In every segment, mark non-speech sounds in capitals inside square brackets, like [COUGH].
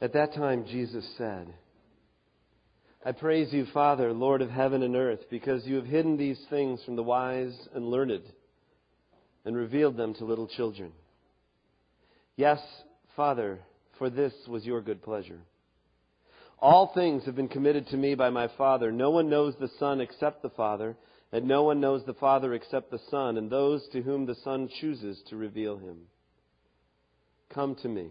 At that time, Jesus said, I praise you, Father, Lord of heaven and earth, because you have hidden these things from the wise and learned and revealed them to little children. Yes, Father, for this was your good pleasure. All things have been committed to me by my Father. No one knows the Son except the Father, and no one knows the Father except the Son, and those to whom the Son chooses to reveal him. Come to me,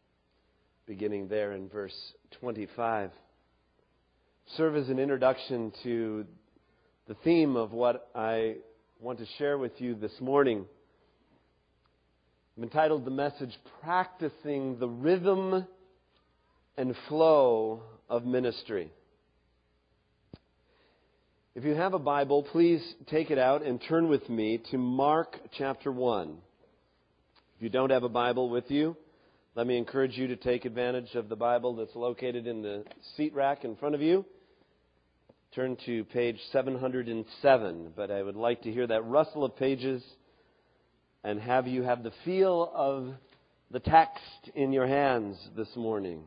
beginning there in verse 25, serve as an introduction to the theme of what I want to share with you this morning. I'm entitled the message, Practicing the Rhythm and Flow of Ministry. If you have a Bible, please take it out and turn with me to Mark chapter 1. If you don't have a Bible with you, let me encourage you to take advantage of the Bible that's located in the seat rack in front of you. Turn to page 707, but I would like to hear that rustle of pages and have you have the feel of the text in your hands this morning.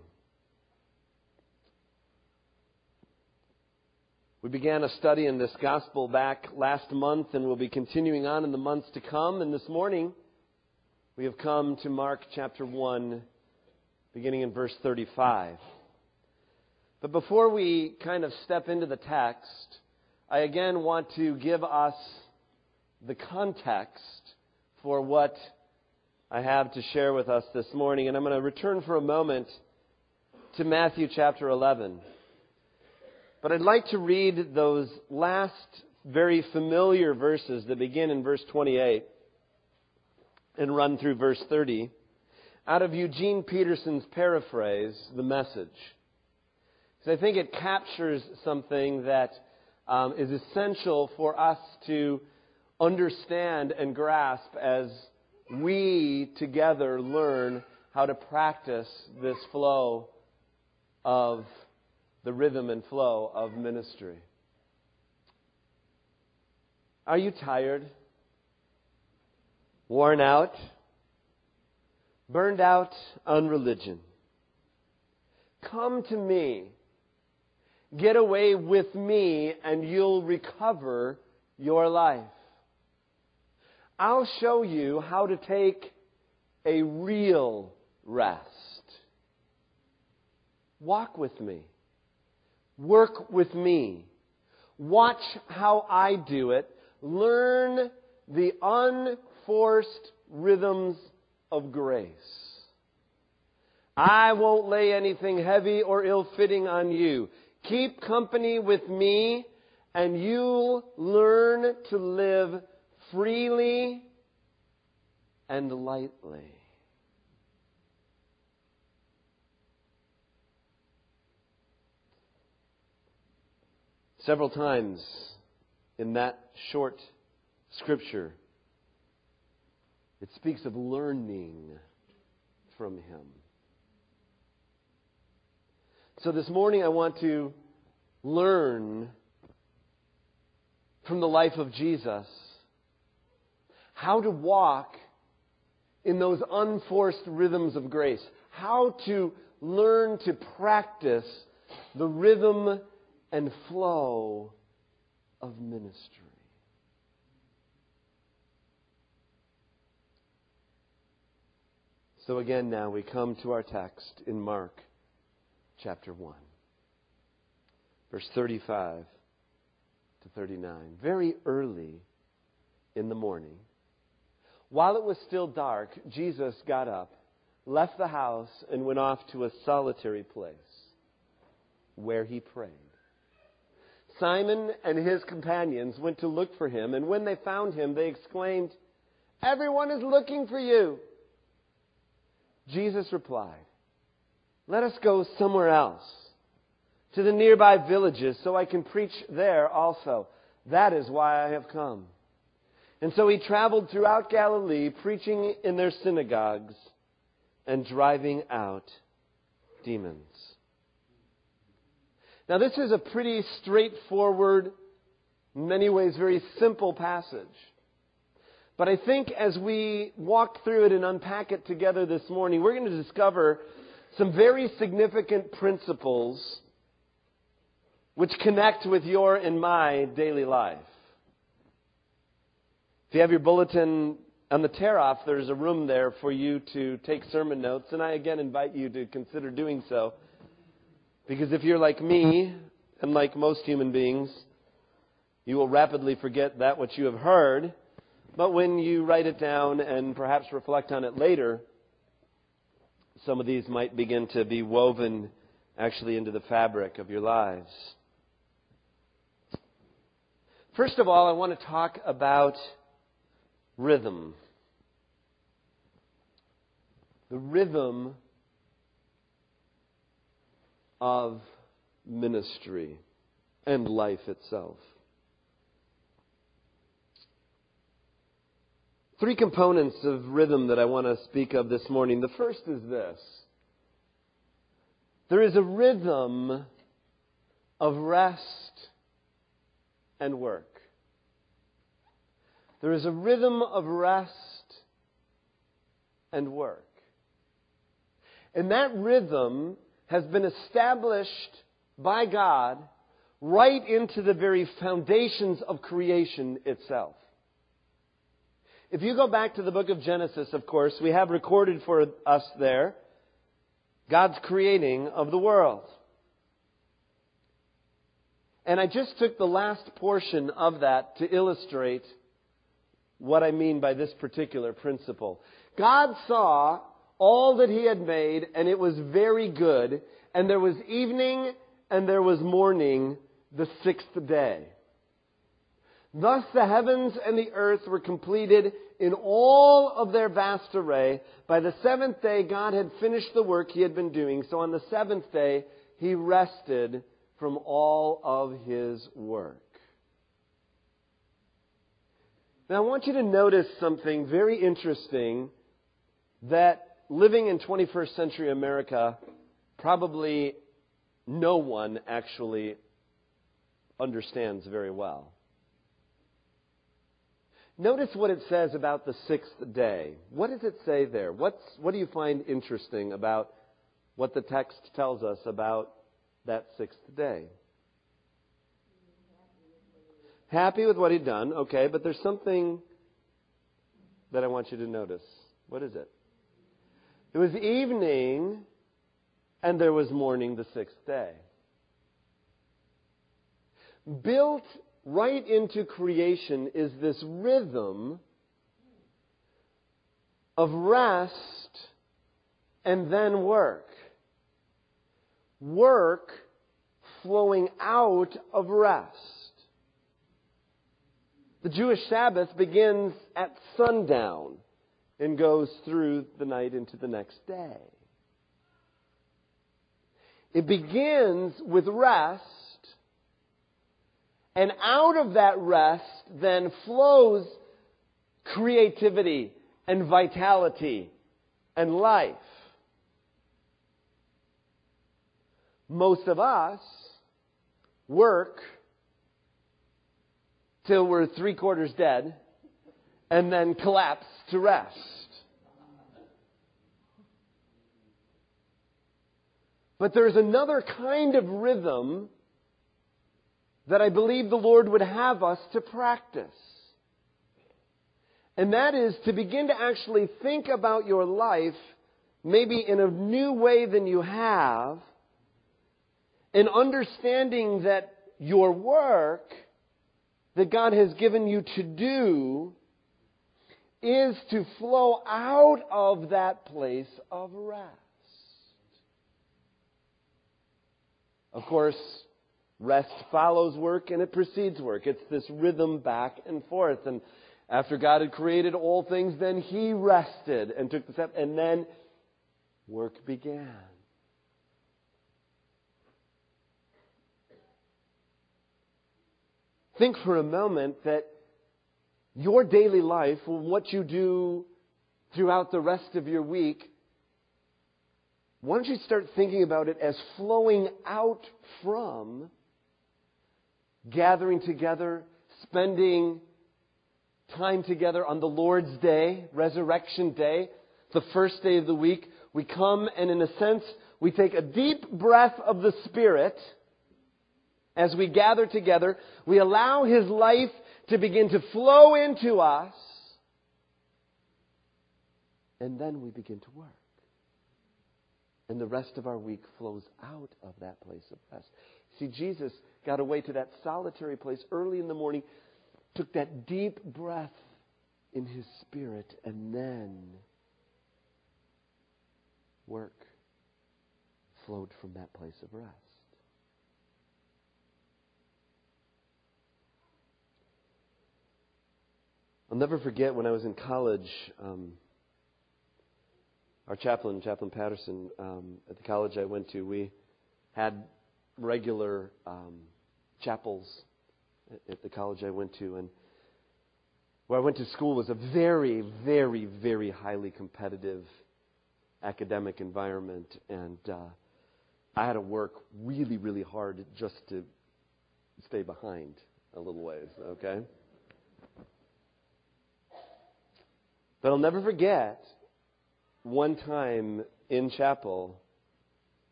We began a study in this gospel back last month and we'll be continuing on in the months to come. And this morning, we have come to Mark chapter 1, beginning in verse 35. But before we kind of step into the text, I again want to give us the context for what I have to share with us this morning. And I'm going to return for a moment to Matthew chapter 11. But I'd like to read those last very familiar verses that begin in verse 28 and run through verse 30 out of Eugene Peterson's paraphrase, The Message. Because I think it captures something that um, is essential for us to understand and grasp as we together learn how to practice this flow of the rhythm and flow of ministry. Are you tired? Worn out? Burned out on religion? Come to me. Get away with me and you'll recover your life. I'll show you how to take a real rest. Walk with me. Work with me. Watch how I do it. Learn the unforced rhythms of grace. I won't lay anything heavy or ill fitting on you. Keep company with me, and you'll learn to live freely and lightly. Several times in that short scripture, it speaks of learning from Him. So this morning I want to learn from the life of Jesus how to walk in those unforced rhythms of grace, how to learn to practice the rhythm and flow of ministry. So again, now we come to our text in Mark chapter 1, verse 35 to 39. Very early in the morning, while it was still dark, Jesus got up, left the house, and went off to a solitary place where he prayed. Simon and his companions went to look for him, and when they found him, they exclaimed, Everyone is looking for you. Jesus replied, Let us go somewhere else, to the nearby villages so I can preach there also. That is why I have come. And so he traveled throughout Galilee, preaching in their synagogues and driving out demons. Now, this is a pretty straightforward, in many ways, very simple passage. But I think as we walk through it and unpack it together this morning, we're going to discover some very significant principles which connect with your and my daily life. If you have your bulletin on the tear off, there's a room there for you to take sermon notes, and I again invite you to consider doing so. Because if you're like me, and like most human beings, you will rapidly forget that which you have heard. But when you write it down and perhaps reflect on it later, some of these might begin to be woven actually into the fabric of your lives. First of all, I want to talk about rhythm. The rhythm of ministry and life itself. Three components of rhythm that I want to speak of this morning. The first is this there is a rhythm of rest and work. There is a rhythm of rest and work. And that rhythm has been established by God right into the very foundations of creation itself. If you go back to the book of Genesis, of course, we have recorded for us there God's creating of the world. And I just took the last portion of that to illustrate what I mean by this particular principle. God saw all that He had made, and it was very good. And there was evening and there was morning the sixth day. Thus the heavens and the earth were completed in all of their vast array. By the seventh day, God had finished the work He had been doing. So on the seventh day, He rested from all of his work. Now, I want you to notice something very interesting that living in 21st century America, probably no one actually understands very well. Notice what it says about the sixth day. What does it say there? What's, what do you find interesting about what the text tells us about that sixth day. Happy with what he'd done, okay, but there's something that I want you to notice. What is it? It was evening and there was morning the sixth day. Built right into creation is this rhythm of rest and then work work flowing out of rest. The Jewish Sabbath begins at sundown and goes through the night into the next day. It begins with rest, and out of that rest then flows creativity and vitality and life. most of us work till we're three quarters dead and then collapse to rest. But there's another kind of rhythm that I believe the Lord would have us to practice. And that is to begin to actually think about your life maybe in a new way than you have and understanding that your work that God has given you to do is to flow out of that place of rest. Of course, rest follows work and it precedes work. It's this rhythm back and forth. And after God had created all things, then He rested and took the step, and then work began. think for a moment that your daily life, what you do throughout the rest of your week, why don't you start thinking about it as flowing out from gathering together, spending time together on the Lord's Day, Resurrection Day, the first day of the week. We come and, in a sense, we take a deep breath of the Spirit as we gather together. We allow His life to begin to flow into us. And then we begin to work. And the rest of our week flows out of that place of rest. See, Jesus got away to that solitary place early in the morning, took that deep breath in his spirit, and then work flowed from that place of rest. I'll never forget when I was in college, um, our chaplain, Chaplain Patterson, um, at the college I went to, we had regular um, chapels at, the college I went to, and where I went to school was a very, very, very highly competitive academic environment, and uh, I had to work really, really hard just to stay behind a little ways. Okay. But I'll never forget one time in chapel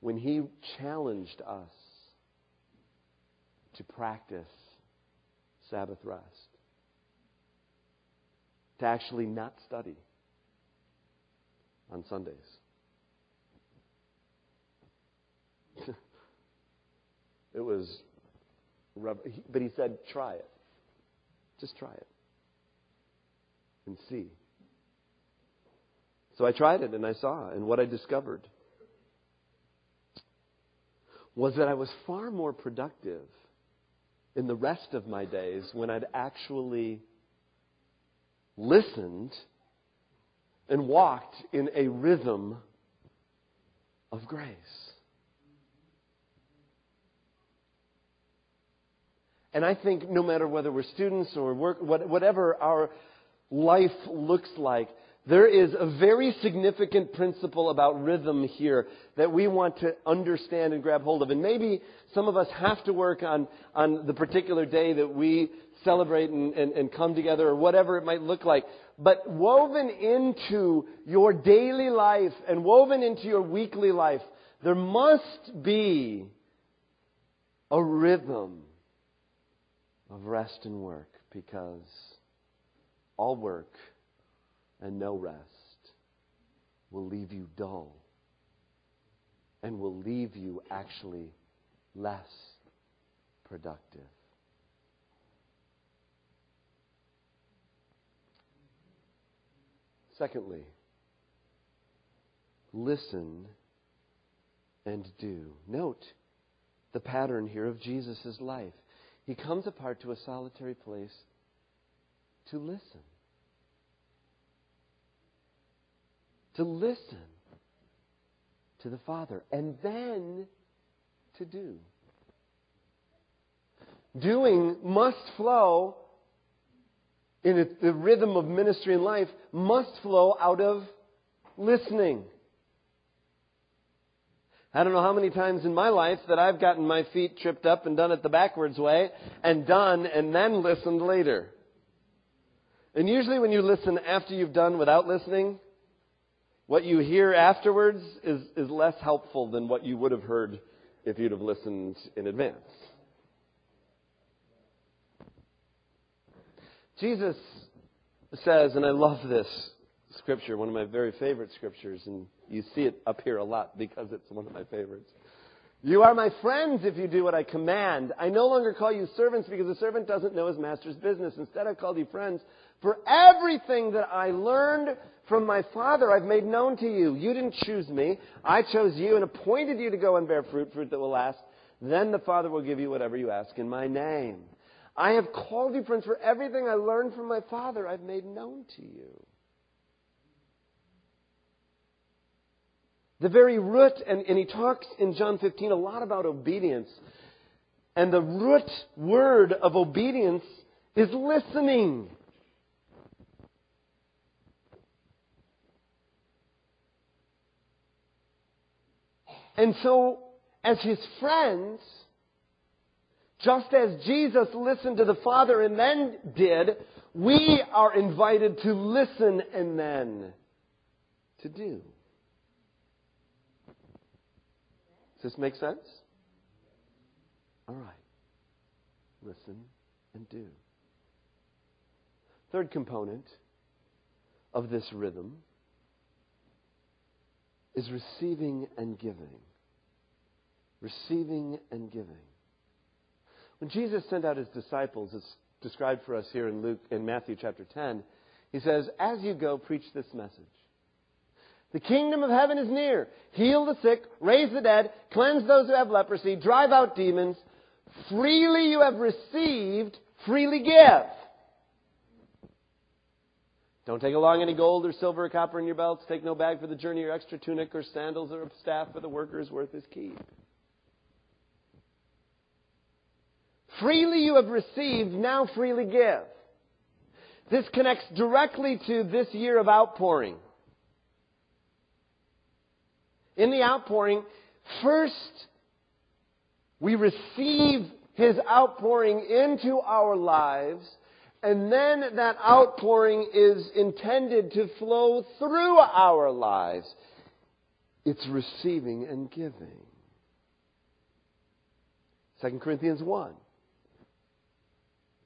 when he challenged us to practice Sabbath rest, to actually not study on Sundays. [LAUGHS] it was, but he said, try it. Just try it and see. So I tried it and I saw, and what I discovered was that I was far more productive in the rest of my days when I'd actually listened and walked in a rhythm of grace. And I think no matter whether we're students or work, whatever our life looks like, there is a very significant principle about rhythm here that we want to understand and grab hold of. And maybe some of us have to work on, on the particular day that we celebrate and, and, and come together or whatever it might look like. But woven into your daily life and woven into your weekly life, there must be a rhythm of rest and work because all work and no rest will leave you dull and will leave you actually less productive. Secondly, listen and do. Note the pattern here of Jesus' life. He comes apart to a solitary place to listen. To listen to the Father and then to do. Doing must flow in the rhythm of ministry and life, must flow out of listening. I don't know how many times in my life that I've gotten my feet tripped up and done it the backwards way and done and then listened later. And usually when you listen after you've done without listening, what you hear afterwards is, is less helpful than what you would have heard if you'd have listened in advance. Jesus says, and I love this scripture, one of my very favorite scriptures, and you see it up here a lot because it's one of my favorites. You are my friends if you do what I command. I no longer call you servants because a servant doesn't know his master's business. Instead, I've called you friends. For everything that I learned from my Father I've made known to you. You didn't choose me. I chose you and appointed you to go and bear fruit, fruit that will last. Then the Father will give you whatever you ask in my name. I have called you friends for everything I learned from my Father I've made known to you. The very root, and, and he talks in John 15 a lot about obedience. And the root word of obedience is listening. And so, as his friends, just as Jesus listened to the Father and then did, we are invited to listen and then to do. Does this make sense? All right. Listen and do. Third component of this rhythm is receiving and giving. Receiving and giving. When Jesus sent out his disciples, it's described for us here in Luke in Matthew chapter 10, he says, "As you go, preach this message. The kingdom of heaven is near. Heal the sick, raise the dead, cleanse those who have leprosy, drive out demons. Freely you have received, freely give. Don't take along any gold or silver or copper in your belts. Take no bag for the journey or extra tunic or sandals or a staff for the worker's worth his keep. Freely you have received, now freely give. This connects directly to this year of outpouring. In the outpouring, first we receive His outpouring into our lives, and then that outpouring is intended to flow through our lives. It's receiving and giving. 2 Corinthians 1.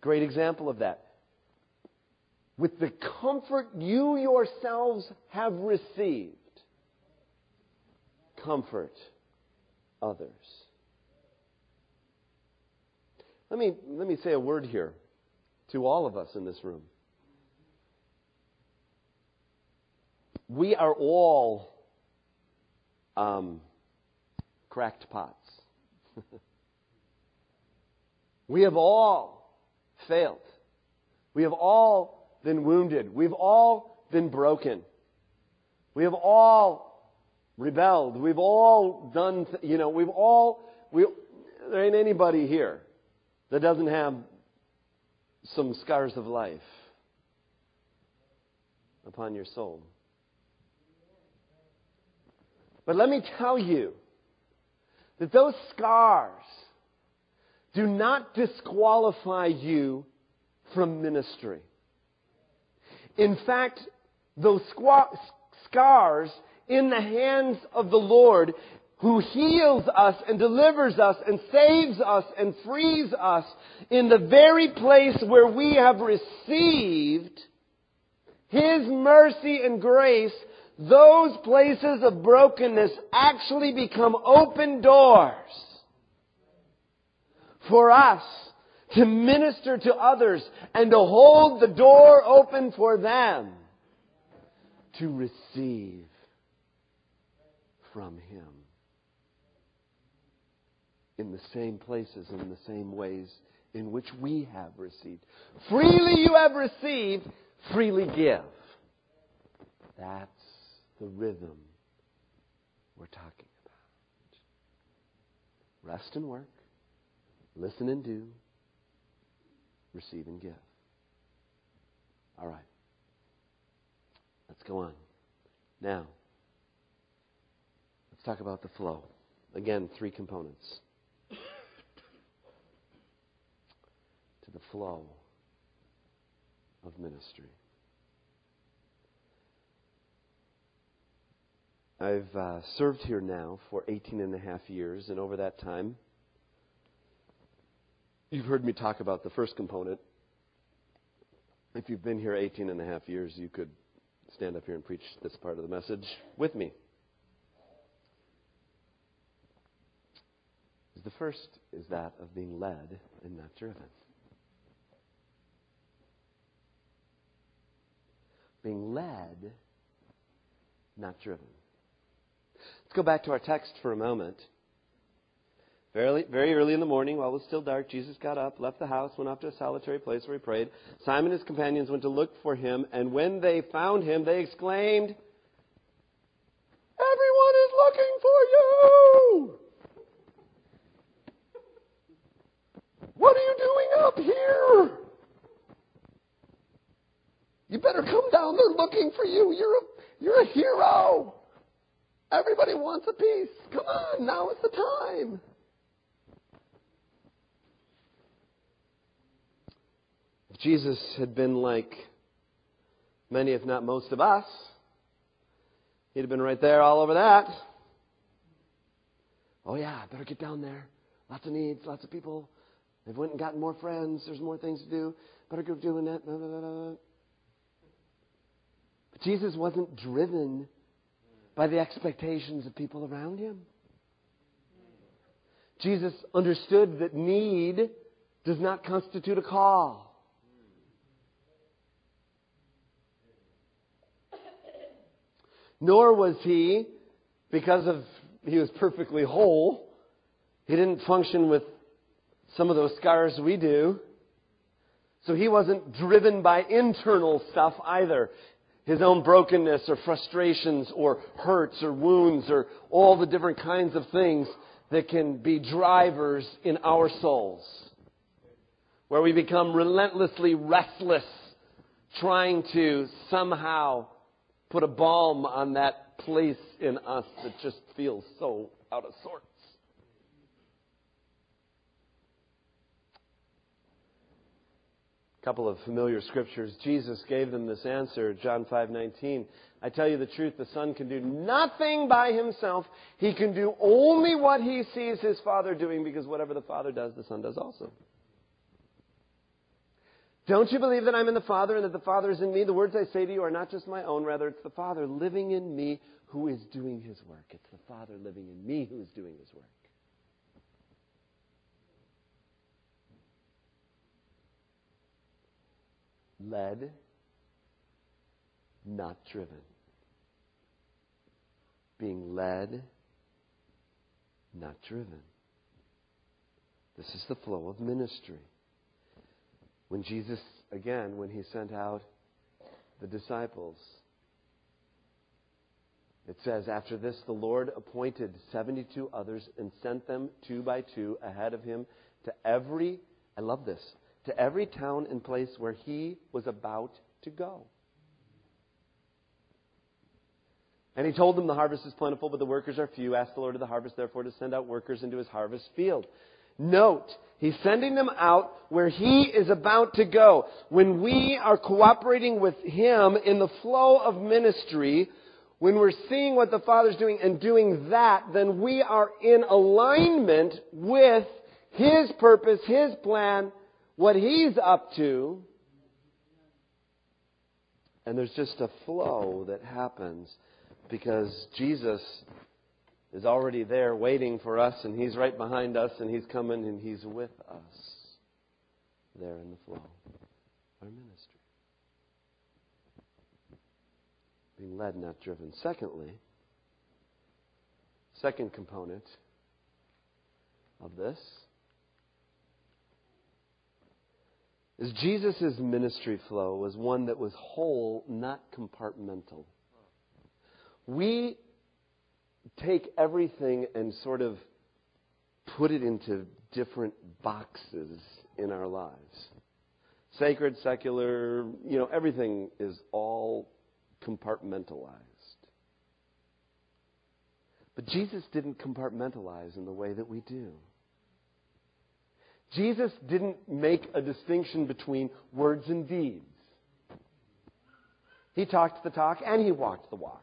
Great example of that. With the comfort you yourselves have received, comfort others. Let me, let me say a word here to all of us in this room. We are all um, cracked pots. [LAUGHS] we have all failed. We have all been wounded. We've all been broken. We have all rebelled. We've all done, you know, we've all, we, there ain't anybody here that doesn't have some scars of life upon your soul. But let me tell you that those scars do not disqualify you from ministry. In fact, those scars in the hands of the Lord who heals us and delivers us and saves us and frees us in the very place where we have received His mercy and grace, those places of brokenness actually become open doors for us to minister to others and to hold the door open for them to receive from Him in the same places in the same ways in which we have received. Freely you have received, freely give. That's the rhythm we're talking about. Rest and work. Listen and do. Receive and give. All right. Let's go on. Now, let's talk about the flow. Again, three components to the flow of ministry. I've uh, served here now for 18 and a half years, and over that time, You've heard me talk about the first component. If you've been here 18 and a half years, you could stand up here and preach this part of the message with me. The first is that of being led and not driven. Being led, not driven. Let's go back to our text for a moment. Very, very early in the morning, while it was still dark, Jesus got up, left the house, went off to a solitary place where he prayed. Simon and his companions went to look for him, and when they found him, they exclaimed, Everyone is looking for you! What are you doing up here? You better come down. They're looking for you. You're a, you're a hero. Everybody wants a piece. Come on, now is the time. If Jesus had been like many, if not most of us, he'd have been right there all over that. Oh yeah, better get down there. Lots of needs, lots of people. They've went and gotten more friends. There's more things to do. Better go doing that. Jesus wasn't driven by the expectations of people around him. Jesus understood that need does not constitute a call. Nor was he, because of he was perfectly whole, he didn't function with some of those scars we do. So he wasn't driven by internal stuff either his own brokenness or frustrations or hurts or wounds or all the different kinds of things that can be drivers in our souls. Where we become relentlessly restless, trying to somehow put a balm on that place in us that just feels so out of sorts. Couple of familiar scriptures. Jesus gave them this answer, John 5:19. I tell you the truth, the Son can do nothing by himself. He can do only what he sees his Father doing because whatever the Father does, the Son does also. Don't you believe that I'm in the Father and that the Father is in me? The words I say to you are not just my own, rather it's the Father living in me who is doing his work. It's the Father living in me who is doing his work. Led, not driven. Being led, not driven. This is the flow of ministry. When Jesus, again, when he sent out the disciples, it says, After this, the Lord appointed 72 others and sent them two by two ahead of him to every, I love this, to every town and place where he was about to go. And he told them, The harvest is plentiful, but the workers are few. Ask the Lord of the harvest, therefore, to send out workers into his harvest field. Note, he's sending them out where he is about to go. When we are cooperating with him in the flow of ministry, when we're seeing what the Father's doing and doing that, then we are in alignment with his purpose, his plan, what he's up to. And there's just a flow that happens because Jesus is already there waiting for us, and he's right behind us, and he's coming, and he's with us there in the flow. Our ministry. Being led, not driven. Secondly, second component of this is Jesus' ministry flow was one that was whole, not compartmental. We take everything and sort of put it into different boxes in our lives. Sacred, secular, you know, everything is all compartmentalized. But Jesus didn't compartmentalize in the way that we do. Jesus didn't make a distinction between words and deeds. He talked the talk and he walked the walk.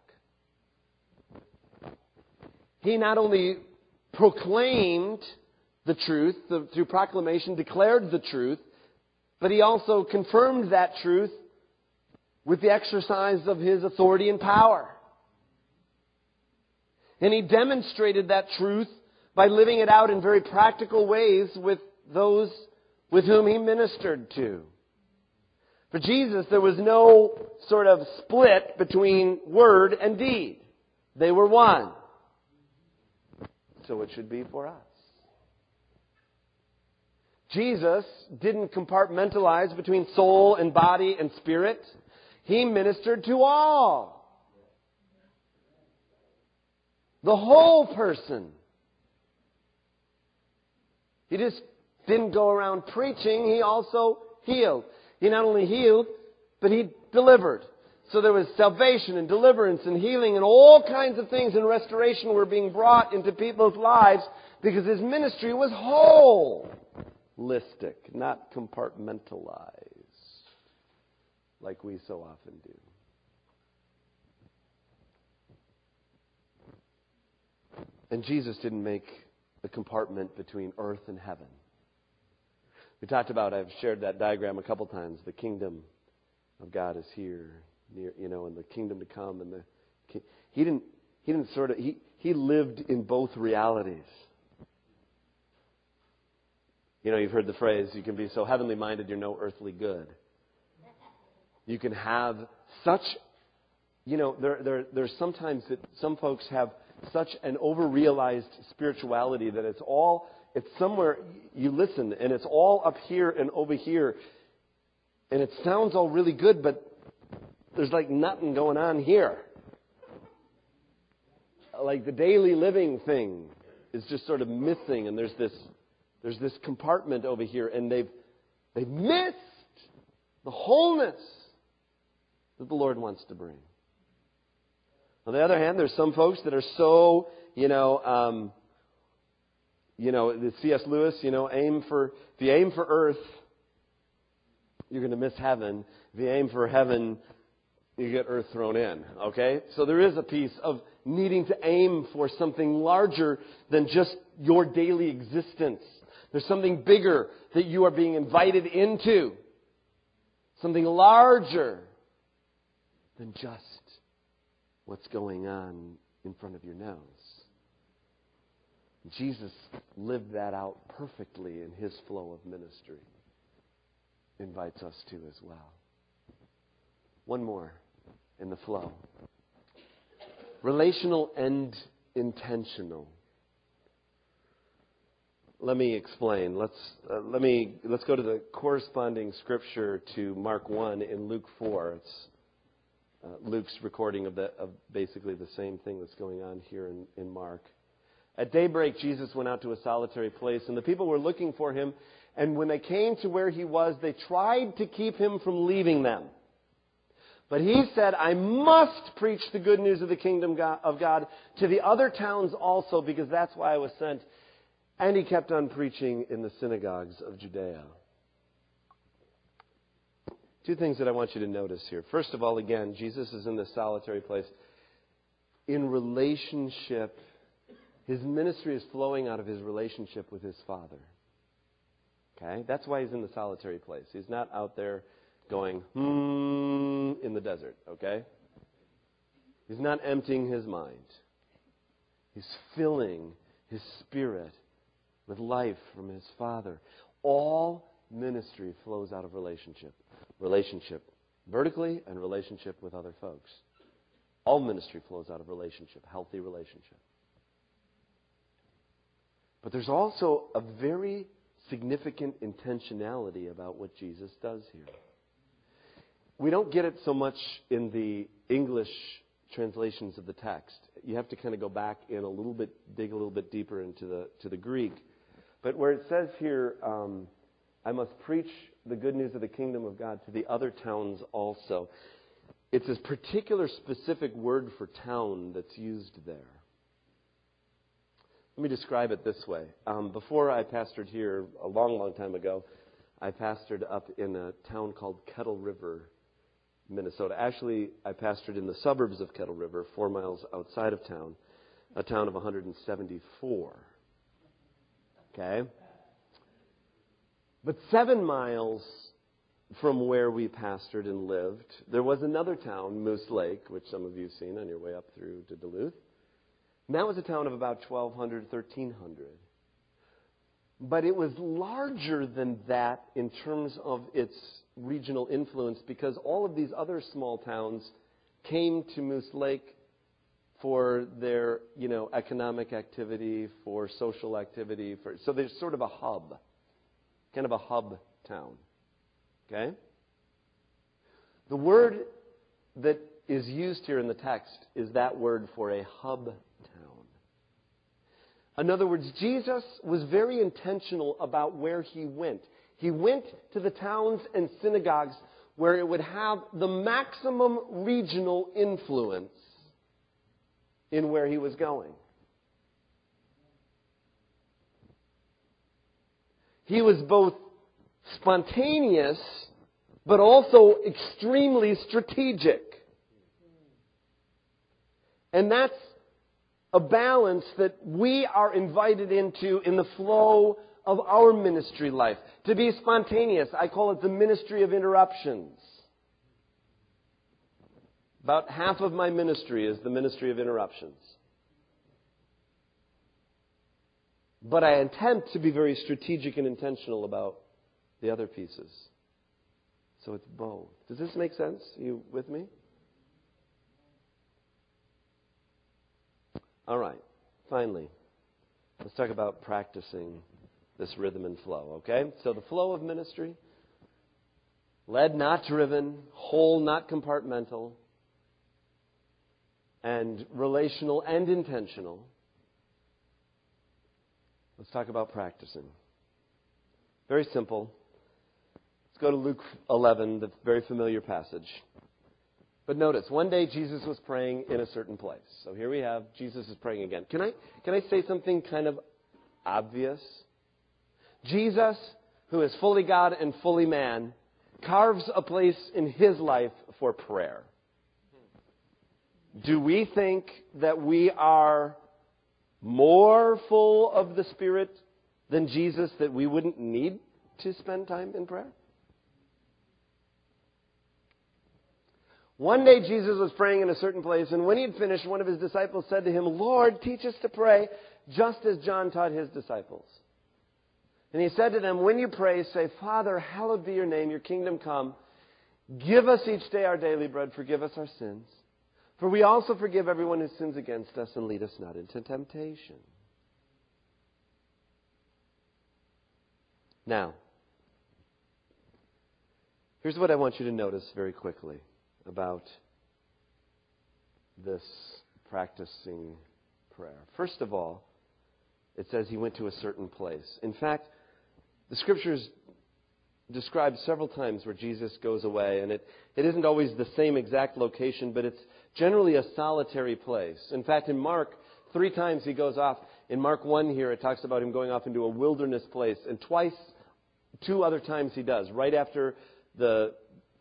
He not only proclaimed the truth, through proclamation declared the truth, but he also confirmed that truth with the exercise of his authority and power. And he demonstrated that truth by living it out in very practical ways with those with whom he ministered to. For Jesus, there was no sort of split between word and deed. They were one. So it should be for us. Jesus didn't compartmentalize between soul and body and spirit. He ministered to all. The whole person. He just didn't go around preaching, he also healed. He not only healed, but he delivered. So there was salvation and deliverance and healing and all kinds of things and restoration were being brought into people's lives because his ministry was holistic, not compartmentalized like we so often do. And Jesus didn't make a compartment between earth and heaven. We talked about, I've shared that diagram a couple times. The kingdom of God is here, near, you know, and the kingdom to come. And the he didn't he didn't sort of he he lived in both realities. You know, you've heard the phrase, you can be so heavenly minded you're no earthly good. You can have such, you know, there, there, there's sometimes that some folks have such an overrealized spirituality that it's all, it's somewhere, you listen, and it's all up here and over here. And it sounds all really good, but there's like nothing going on here. Like the daily living thing is just sort of missing, and there's this, there's this compartment over here, and they've, they've missed the wholeness that the Lord wants to bring. On the other hand, there's some folks that are so, you know, um, you know, the C.S. Lewis, you know, aim for, if you aim for earth, you're going to miss heaven. If you aim for heaven, you get earth thrown in. Okay? So there is a piece of needing to aim for something larger than just your daily existence. There's something bigger that you are being invited into. Something larger than just what's going on in front of your nose. Jesus lived that out perfectly in his flow of ministry. Invites us to as well. One more in the flow relational and intentional. Let me explain. Let's, uh, let me, let's go to the corresponding scripture to Mark 1 in Luke 4. It's uh, Luke's recording of, the, of basically the same thing that's going on here in, in Mark. At daybreak, Jesus went out to a solitary place, and the people were looking for him. And when they came to where he was, they tried to keep him from leaving them. But he said, I must preach the good news of the kingdom of God to the other towns also, because that's why I was sent. And he kept on preaching in the synagogues of Judea. Two things that I want you to notice here. First of all, again, Jesus is in this solitary place. In relationship, his ministry is flowing out of his relationship with his Father. Okay? That's why he's in the solitary place. He's not out there going, hmm, in the desert. Okay? He's not emptying his mind. He's filling his spirit with life from his Father. All ministry flows out of relationship relationship vertically and relationship with other folks. All ministry flows out of relationship, healthy relationship. But there's also a very significant intentionality about what Jesus does here. We don't get it so much in the English translations of the text. You have to kind of go back in a little bit, dig a little bit deeper into the to the Greek. But where it says here, um, I must preach the good news of the kingdom of God to the other towns also. It's this particular specific word for town that's used there. Let me describe it this way. Um, before I pastored here a long, long time ago, I pastored up in a town called Kettle River, Minnesota. Actually, I pastored in the suburbs of Kettle River, four miles outside of town, a town of 174. Okay? But seven miles from where we pastored and lived, there was another town, Moose Lake, which some of you have seen on your way up through to Duluth. And that was a town of about 1,200, 1,300. But it was larger than that in terms of its regional influence because all of these other small towns came to Moose Lake for their, you know, economic activity, for social activity, for so there's sort of a hub kind of a hub town. Okay? The word that is used here in the text is that word for a hub. In other words, Jesus was very intentional about where he went. He went to the towns and synagogues where it would have the maximum regional influence in where he was going. He was both spontaneous, but also extremely strategic. And that's a balance that we are invited into in the flow of our ministry life. To be spontaneous, I call it the ministry of interruptions. About half of my ministry is the ministry of interruptions. But I attempt to be very strategic and intentional about the other pieces. So it's both. Does this make sense? Are you with me? All right. Finally, let's talk about practicing this rhythm and flow, okay? So the flow of ministry, led not driven, whole not compartmental, and relational and intentional. Let's talk about practicing. Very simple. Let's go to Luke 11, the very familiar passage. But notice, one day Jesus was praying in a certain place. So here we have Jesus is praying again. Can I, can I say something kind of obvious? Jesus, who is fully God and fully man, carves a place in his life for prayer. Do we think that we are more full of the Spirit than Jesus that we wouldn't need to spend time in prayer? One day Jesus was praying in a certain place, and when he had finished, one of his disciples said to him, Lord, teach us to pray, just as John taught his disciples. And he said to them, When you pray, say, Father, hallowed be your name, your kingdom come. Give us each day our daily bread, forgive us our sins. For we also forgive everyone who sins against us, and lead us not into temptation. Now, here's what I want you to notice very quickly about this practicing prayer. First of all, it says he went to a certain place. In fact, the scriptures describe several times where Jesus goes away, and it, it isn't always the same exact location, but it's generally a solitary place. In fact, in Mark, three times he goes off. In Mark 1 here, it talks about him going off into a wilderness place, and twice, two other times he does, right after the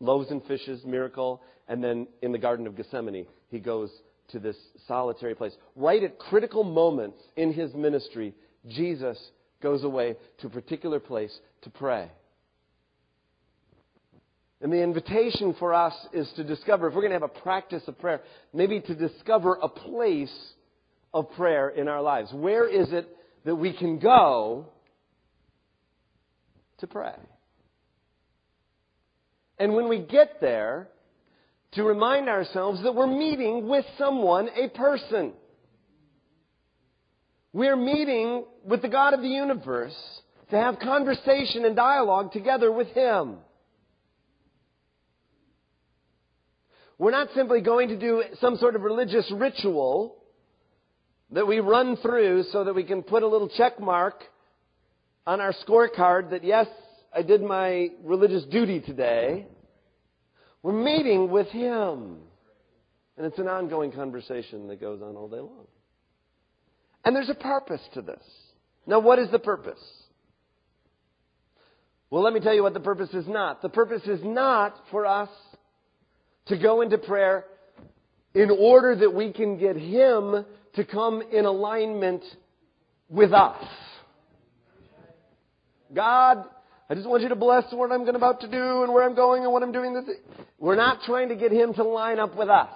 loaves and fishes miracle, and then in the Garden of Gethsemane, he goes to this solitary place. Right at critical moments in his ministry, Jesus goes away to a particular place to pray. And the invitation for us is to discover, if we're going to have a practice of prayer, maybe to discover a place of prayer in our lives. Where is it that we can go to pray? And when we get there, to remind ourselves that we're meeting with someone, a person. We're meeting with the God of the universe to have conversation and dialogue together with Him. We're not simply going to do some sort of religious ritual that we run through so that we can put a little check mark on our scorecard that, yes, I did my religious duty today. We're meeting with Him. And it's an ongoing conversation that goes on all day long. And there's a purpose to this. Now, what is the purpose? Well, let me tell you what the purpose is not. The purpose is not for us to go into prayer in order that we can get Him to come in alignment with us. God, I just want you to bless what I'm going about to do and where I'm going and what I'm doing. We're not trying to get him to line up with us.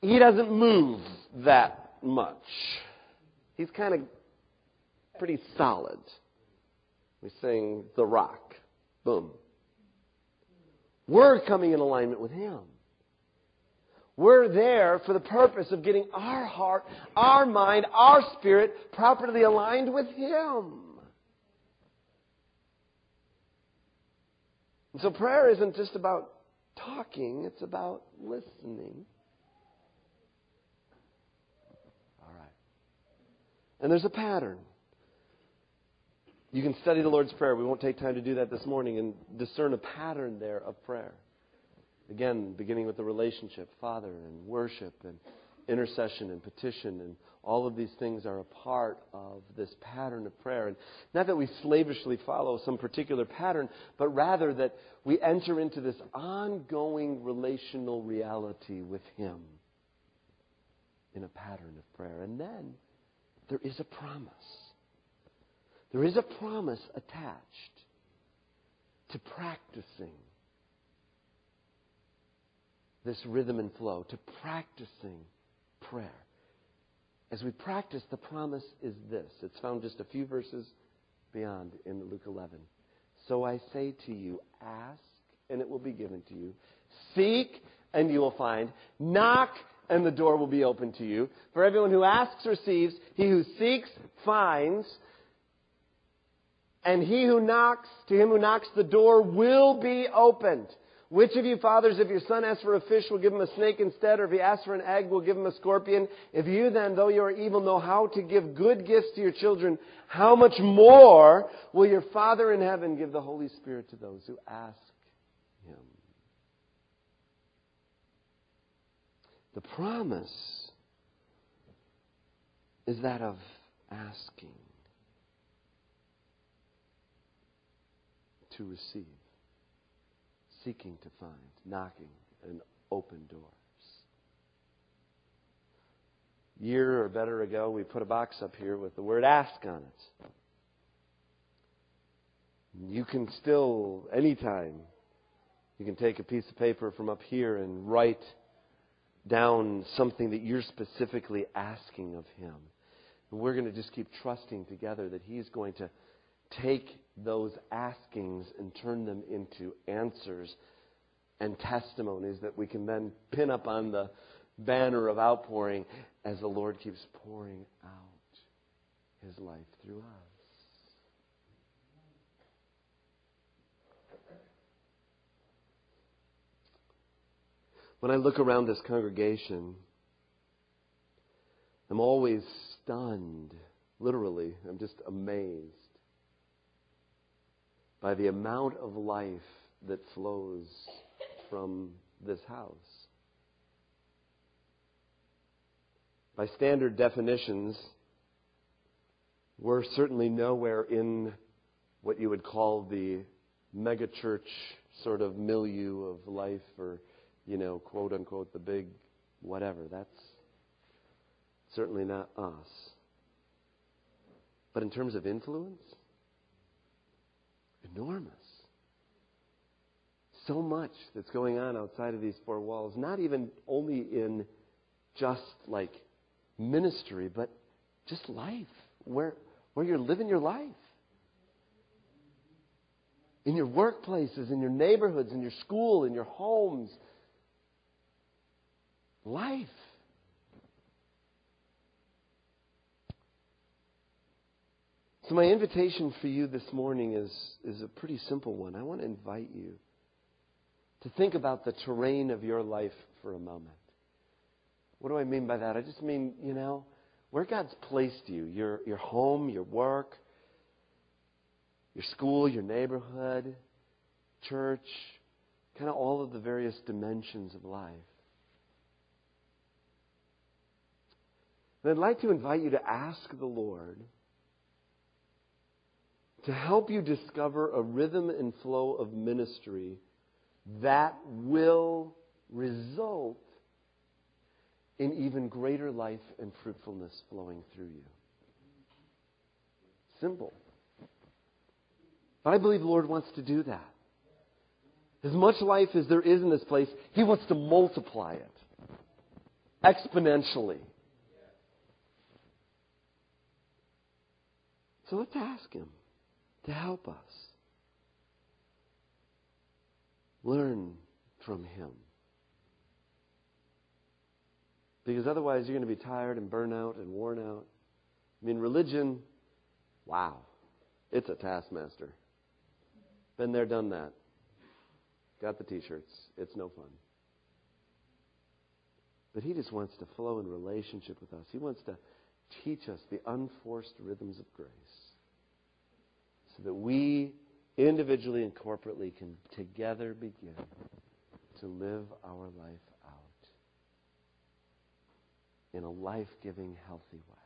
He doesn't move that much. He's kind of pretty solid. We sing The Rock. Boom. We're coming in alignment with him. We're there for the purpose of getting our heart, our mind, our spirit properly aligned with him. And so prayer isn't just about talking, it's about listening. All right. And there's a pattern. You can study the Lord's Prayer. We won't take time to do that this morning and discern a pattern there of prayer. Again, beginning with the relationship, Father, and worship, and intercession, and petition, and all of these things are a part of this pattern of prayer. And not that we slavishly follow some particular pattern, but rather that we enter into this ongoing relational reality with Him in a pattern of prayer. And then there is a promise. There is a promise attached to practicing this rhythm and flow, to practicing prayer. As we practice, the promise is this. It's found just a few verses beyond in Luke 11. So I say to you, ask, and it will be given to you. Seek, and you will find. Knock, and the door will be open to you. For everyone who asks receives, he who seeks finds, and he who knocks, to him who knocks, the door will be opened. Which of you fathers, if your son asks for a fish, will give him a snake instead, or if he asks for an egg, will give him a scorpion? If you then, though you are evil, know how to give good gifts to your children, how much more will your Father in heaven give the Holy Spirit to those who ask him? The promise is that of asking to receive seeking to find, knocking, and open doors. Year or better ago, we put a box up here with the word ask on it. You can still, anytime, you can take a piece of paper from up here and write down something that you're specifically asking of Him. And we're going to just keep trusting together that He's going to take those askings and turn them into answers and testimonies that we can then pin up on the banner of outpouring as the Lord keeps pouring out His life through us. When I look around this congregation, I'm always stunned. Literally, I'm just amazed by the amount of life that flows from this house. By standard definitions, we're certainly nowhere in what you would call the megachurch sort of milieu of life or, you know, quote unquote, the big whatever. That's certainly not us. But in terms of influence, enormous. So much that's going on outside of these four walls, not even only in just like ministry, but just life, where, where you're living your life. In your workplaces, in your neighborhoods, in your school, in your homes. Life. So, my invitation for you this morning is, is a pretty simple one. I want to invite you to think about the terrain of your life for a moment. What do I mean by that? I just mean, you know, where God's placed you your, your home, your work, your school, your neighborhood, church, kind of all of the various dimensions of life. And I'd like to invite you to ask the Lord to help you discover a rhythm and flow of ministry that will result in even greater life and fruitfulness flowing through you. Simple. But I believe the Lord wants to do that. As much life as there is in this place, He wants to multiply it exponentially. So let's ask Him to help us. Learn from Him. Because otherwise, you're going to be tired and burnt out and worn out. I mean, religion, wow, it's a taskmaster. Been there, done that. Got the t shirts. It's no fun. But He just wants to flow in relationship with us. He wants to Teach us the unforced rhythms of grace so that we individually and corporately can together begin to live our life out in a life giving, healthy way.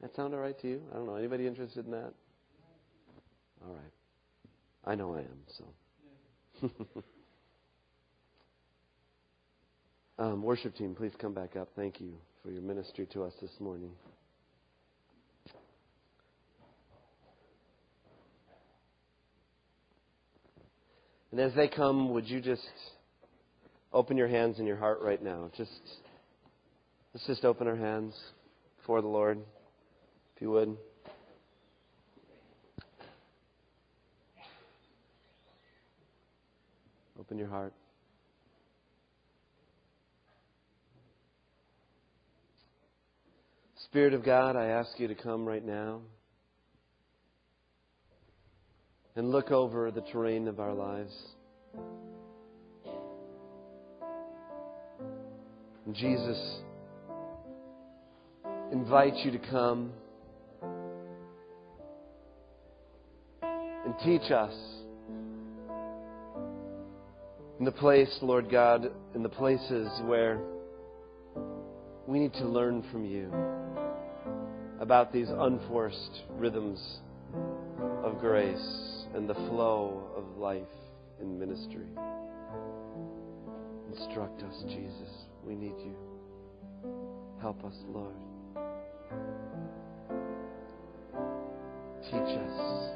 That sound all right to you? I don't know. Anybody interested in that? All right. I know I am, so. [LAUGHS] um, worship team, please come back up. Thank you for your ministry to us this morning. And as they come, would you just open your hands and your heart right now? Just let's just open our hands for the Lord, if you would. Open your heart. Spirit of God, I ask you to come right now and look over the terrain of our lives. And Jesus invite you to come and teach us in the place, Lord God, in the places where we need to learn from you about these unforced rhythms of grace and the flow of life in ministry. Instruct us, Jesus. We need you. Help us, Lord. Teach us.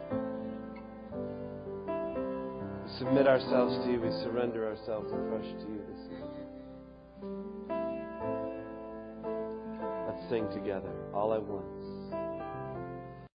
We submit ourselves to you. We surrender ourselves afresh to you this evening. Let's sing together. All I want.